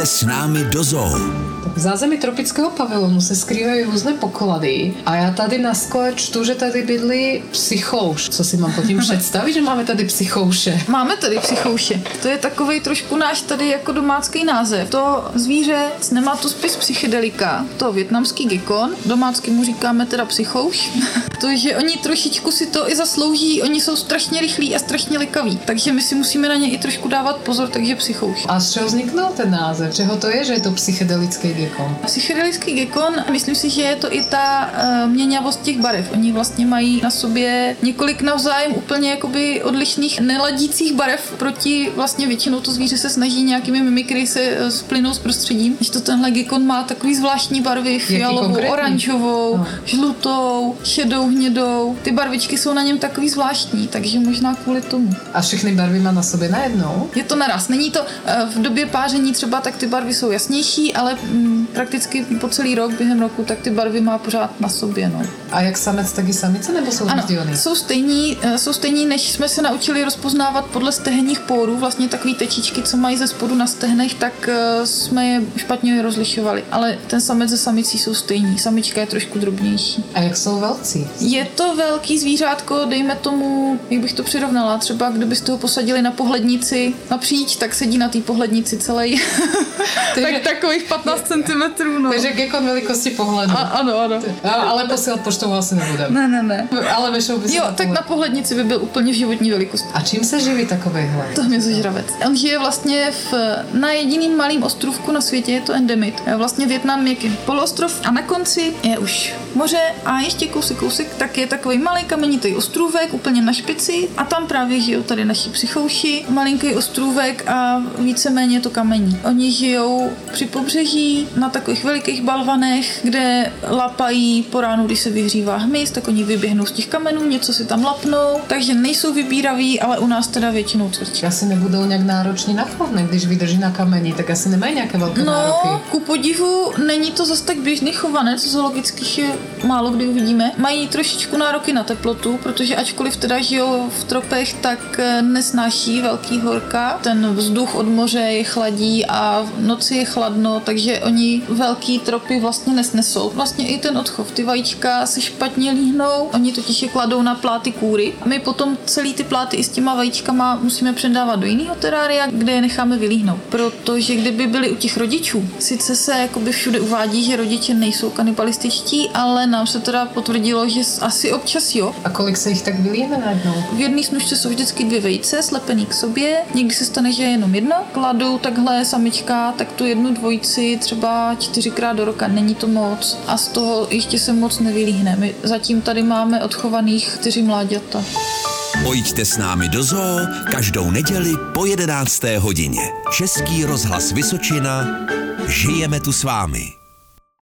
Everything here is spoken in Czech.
Pojďte s námi do zoo. Tak v zázemí tropického pavilonu se skrývají různé poklady a já tady na skle čtu, že tady bydlí psychouš. Co si mám pod tím představit, že máme tady psychouše? Máme tady psychouše. To je takový trošku náš tady jako domácký název. To zvíře nemá tu spis psychedelika, to větnamský gekon, domácky mu říkáme teda psychouš. to, že oni trošičku si to i zaslouží, oni jsou strašně rychlí a strašně likaví, takže my si musíme na ně i trošku dávat pozor, takže psychouš. A z čeho vzniknul ten název? Čeho to je, že je to psychedelický gekon? Psychedelický gekon, myslím si, že je to i ta uh, měňavost těch barev. Oni vlastně mají na sobě několik navzájem úplně jakoby odlišných neladících barev proti vlastně většinou to zvíře se snaží nějakými mimikry se uh, splynout s prostředím. Když to tenhle gekon má takový zvláštní barvy, fialovou, oranžovou, no. žlutou, šedou, hnědou. Ty barvičky jsou na něm takový zvláštní, takže možná kvůli tomu. A všechny barvy má na sobě najednou? Je to naraz. Není to uh, v době páření třeba, tak ty barvy jsou jasnější, ale mm, prakticky po celý rok během roku, tak ty barvy má pořád na sobě. No. A jak samec, tak i samice, nebo jsou ano, rozdílný? jsou stejní, eh, jsou stejní, než jsme se naučili rozpoznávat podle stehenních pórů, vlastně takové tečičky, co mají ze spodu na stehnech, tak uh, jsme je špatně rozlišovali. Ale ten samec ze samicí jsou stejní. Samička je trošku drobnější. A jak jsou velcí? Je to velký zvířátko, dejme tomu, jak bych to přirovnala, třeba kdybyste ho posadili na pohlednici napříč, tak sedí na té pohlednici celý. tak takových 15 cm. No. Takže gekon velikosti pohledu. A, ano, ano. A, ale posílat poštou asi nebudem. Ne, ne, ne. Ale vešel by Jo, na tak pohled. na pohlednici by byl úplně v životní velikosti. A čím se živí takovýhle? To mě zažravec. On žije vlastně v, na jediným malým ostrovku na světě, je to endemit. Vlastně Větnam je poloostrov a na konci je už moře a ještě kousek, kousek, tak je takový malý kamenitý ostrůvek úplně na špici a tam právě žijou tady naši psychouši. Malinký ostrůvek a víceméně je to kamení. Oni žijou při pobřeží na takových velikých balvanech, kde lapají po ránu, když se vyhřívá hmyz, tak oni vyběhnou z těch kamenů, něco si tam lapnou, takže nejsou vybíraví, ale u nás teda většinou cvrčí. Asi nebudou nějak nároční na chovne, když vydrží na kameni, tak asi nemají nějaké velké nároky. No, ku podivu není to zas tak běžný chovanec, zoologických je málo kdy uvidíme. Mají trošičku nároky na teplotu, protože ačkoliv teda žijou v tropech, tak eh, nesnáší velký horka. Ten vzduch od moře je chladí a v noci je chladno, takže oni velký tropy vlastně nesnesou. Vlastně i ten odchov, ty vajíčka se špatně líhnou, oni totiž je kladou na pláty kůry. My potom celý ty pláty i s těma vajíčkama musíme předávat do jiného terária, kde je necháme vylíhnout. Protože kdyby byli u těch rodičů, sice se jakoby všude uvádí, že rodiče nejsou kanibalističtí, ale nám se teda potvrdilo, že asi občas jo. A kolik se jich tak vylíhne najednou? V jedné snužce jsou vždycky dvě vejce slepený k sobě, někdy se stane, že je jenom jedna. Kladou takhle samička, tak tu jednu dvojici třeba čtyřikrát do roka, není to moc. A z toho ještě se moc nevylíhne. My zatím tady máme odchovaných čtyři mláďata. Pojďte s námi do zoo každou neděli po 11. hodině. Český rozhlas Vysočina. Žijeme tu s vámi.